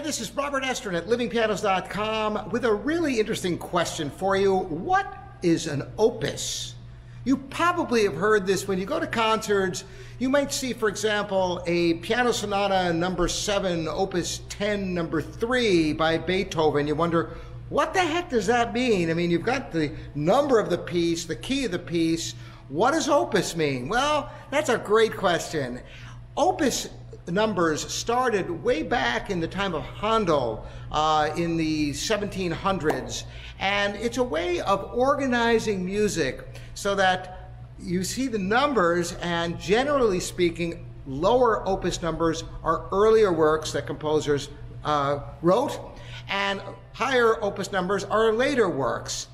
Hi, this is Robert Estrin at livingpianos.com with a really interesting question for you. What is an opus? You probably have heard this when you go to concerts. You might see, for example, a piano sonata number seven, opus 10, number three by Beethoven. You wonder, what the heck does that mean? I mean, you've got the number of the piece, the key of the piece. What does opus mean? Well, that's a great question. Opus numbers started way back in the time of Handel uh, in the 1700s. And it's a way of organizing music so that you see the numbers, and generally speaking, lower opus numbers are earlier works that composers uh, wrote, and higher opus numbers are later works.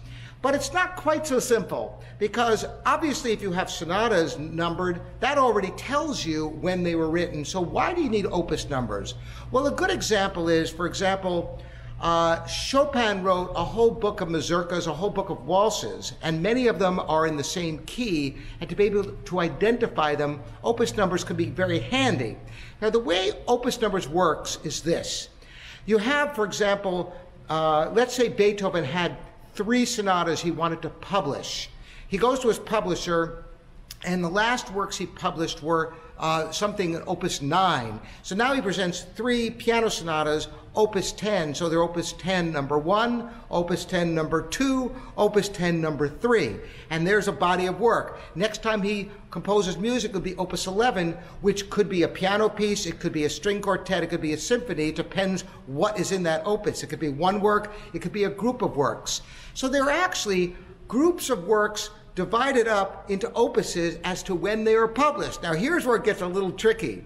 But it's not quite so simple because obviously if you have sonatas numbered, that already tells you when they were written. So why do you need opus numbers? Well, a good example is, for example, uh, Chopin wrote a whole book of mazurkas, a whole book of waltzes, and many of them are in the same key. And to be able to identify them, opus numbers can be very handy. Now, the way opus numbers works is this. You have, for example, uh, let's say Beethoven had three sonatas he wanted to publish. He goes to his publisher, and the last works he published were uh, something in Opus 9. So now he presents three piano sonatas, Opus 10. So they're Opus 10 number 1, Opus 10 number 2, Opus 10 number 3. And there's a body of work. Next time he composes music, it'll be Opus 11, which could be a piano piece, it could be a string quartet, it could be a symphony. It depends what is in that opus. It could be one work, it could be a group of works. So there are actually groups of works divided up into opuses as to when they are published. Now, here's where it gets a little tricky.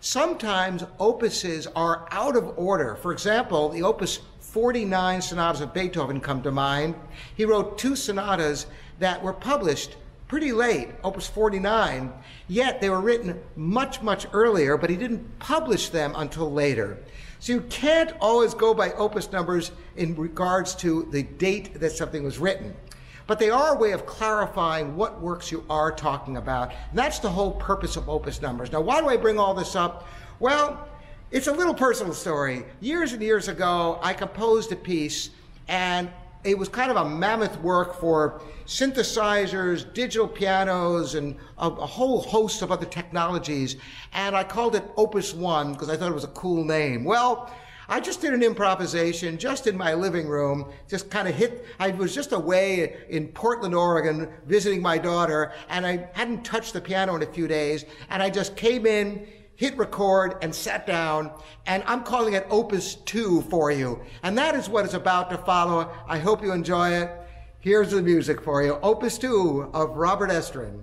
Sometimes opuses are out of order. For example, the opus 49 sonatas of Beethoven come to mind. He wrote two sonatas that were published pretty late, opus 49, yet they were written much, much earlier, but he didn't publish them until later. So you can't always go by opus numbers in regards to the date that something was written but they are a way of clarifying what works you are talking about. And that's the whole purpose of opus numbers. Now, why do I bring all this up? Well, it's a little personal story. Years and years ago, I composed a piece, and it was kind of a mammoth work for synthesizers, digital pianos, and a, a, whole host of other technologies. And I called it Opus One because I thought it was a cool name. Well, I just did an improvisation just in my living room, just kind of hit. I was just away in Portland, Oregon, visiting my daughter, and I hadn't touched the piano in a few days, and I just came in, hit record, and sat down, and I'm calling it Opus 2 for you. And that is what is about to follow. I hope you enjoy it. Here's the music for you Opus 2 of Robert Estrin.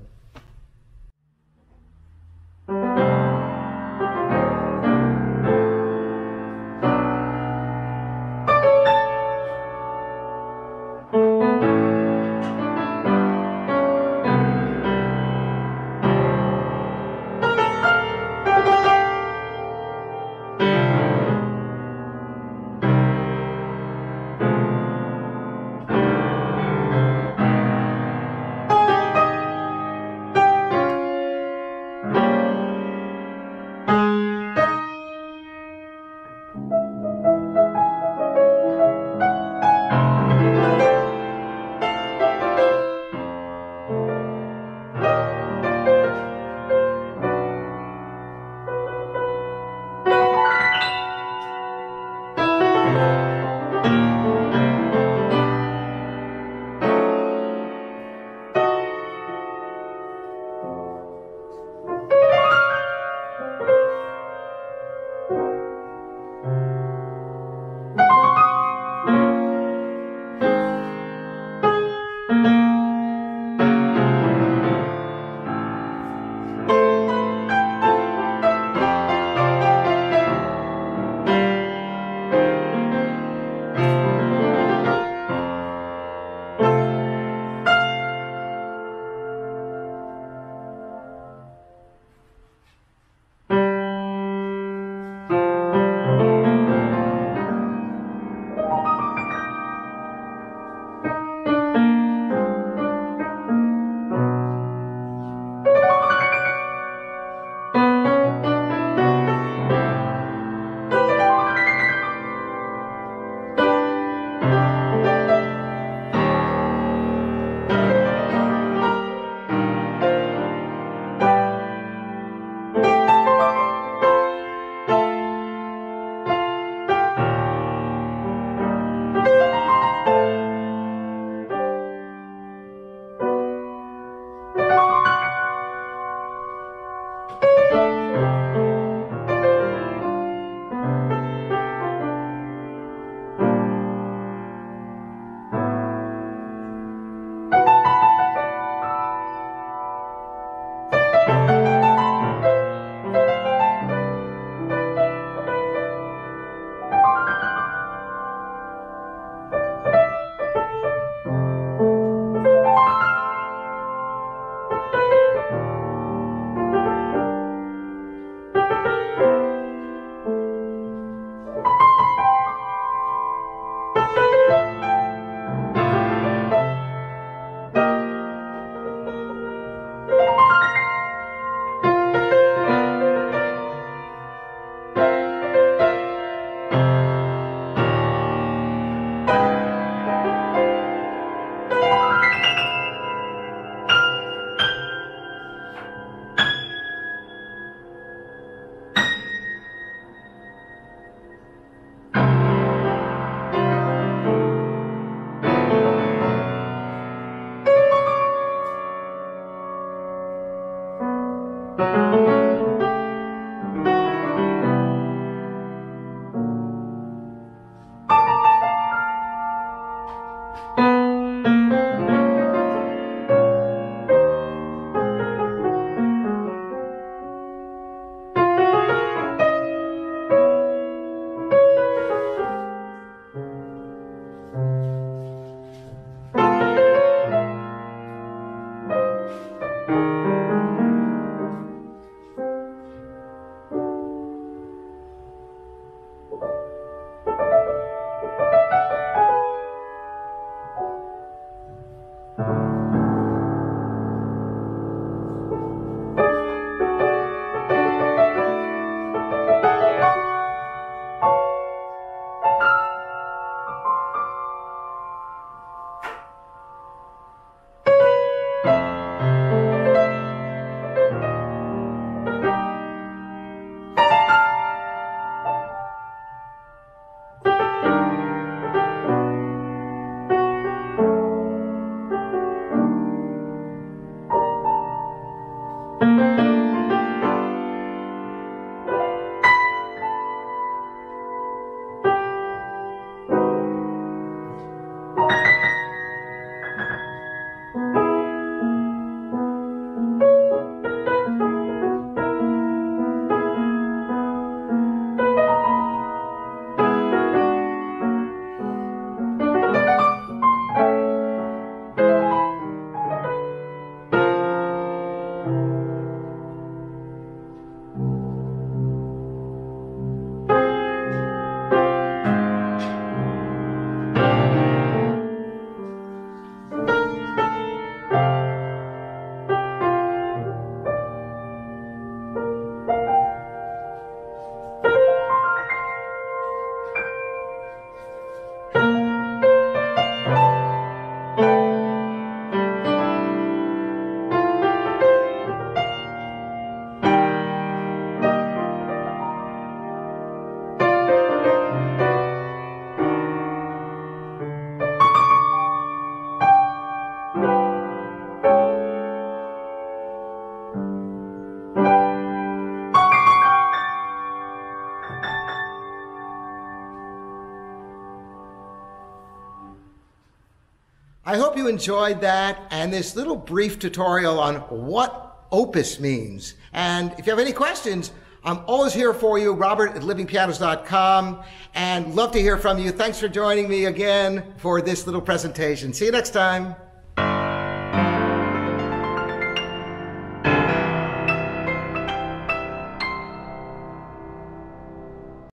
I hope you enjoyed that and this little brief tutorial on what opus means. And if you have any questions, I'm always here for you, Robert at livingpianos.com, and love to hear from you. Thanks for joining me again for this little presentation. See you next time.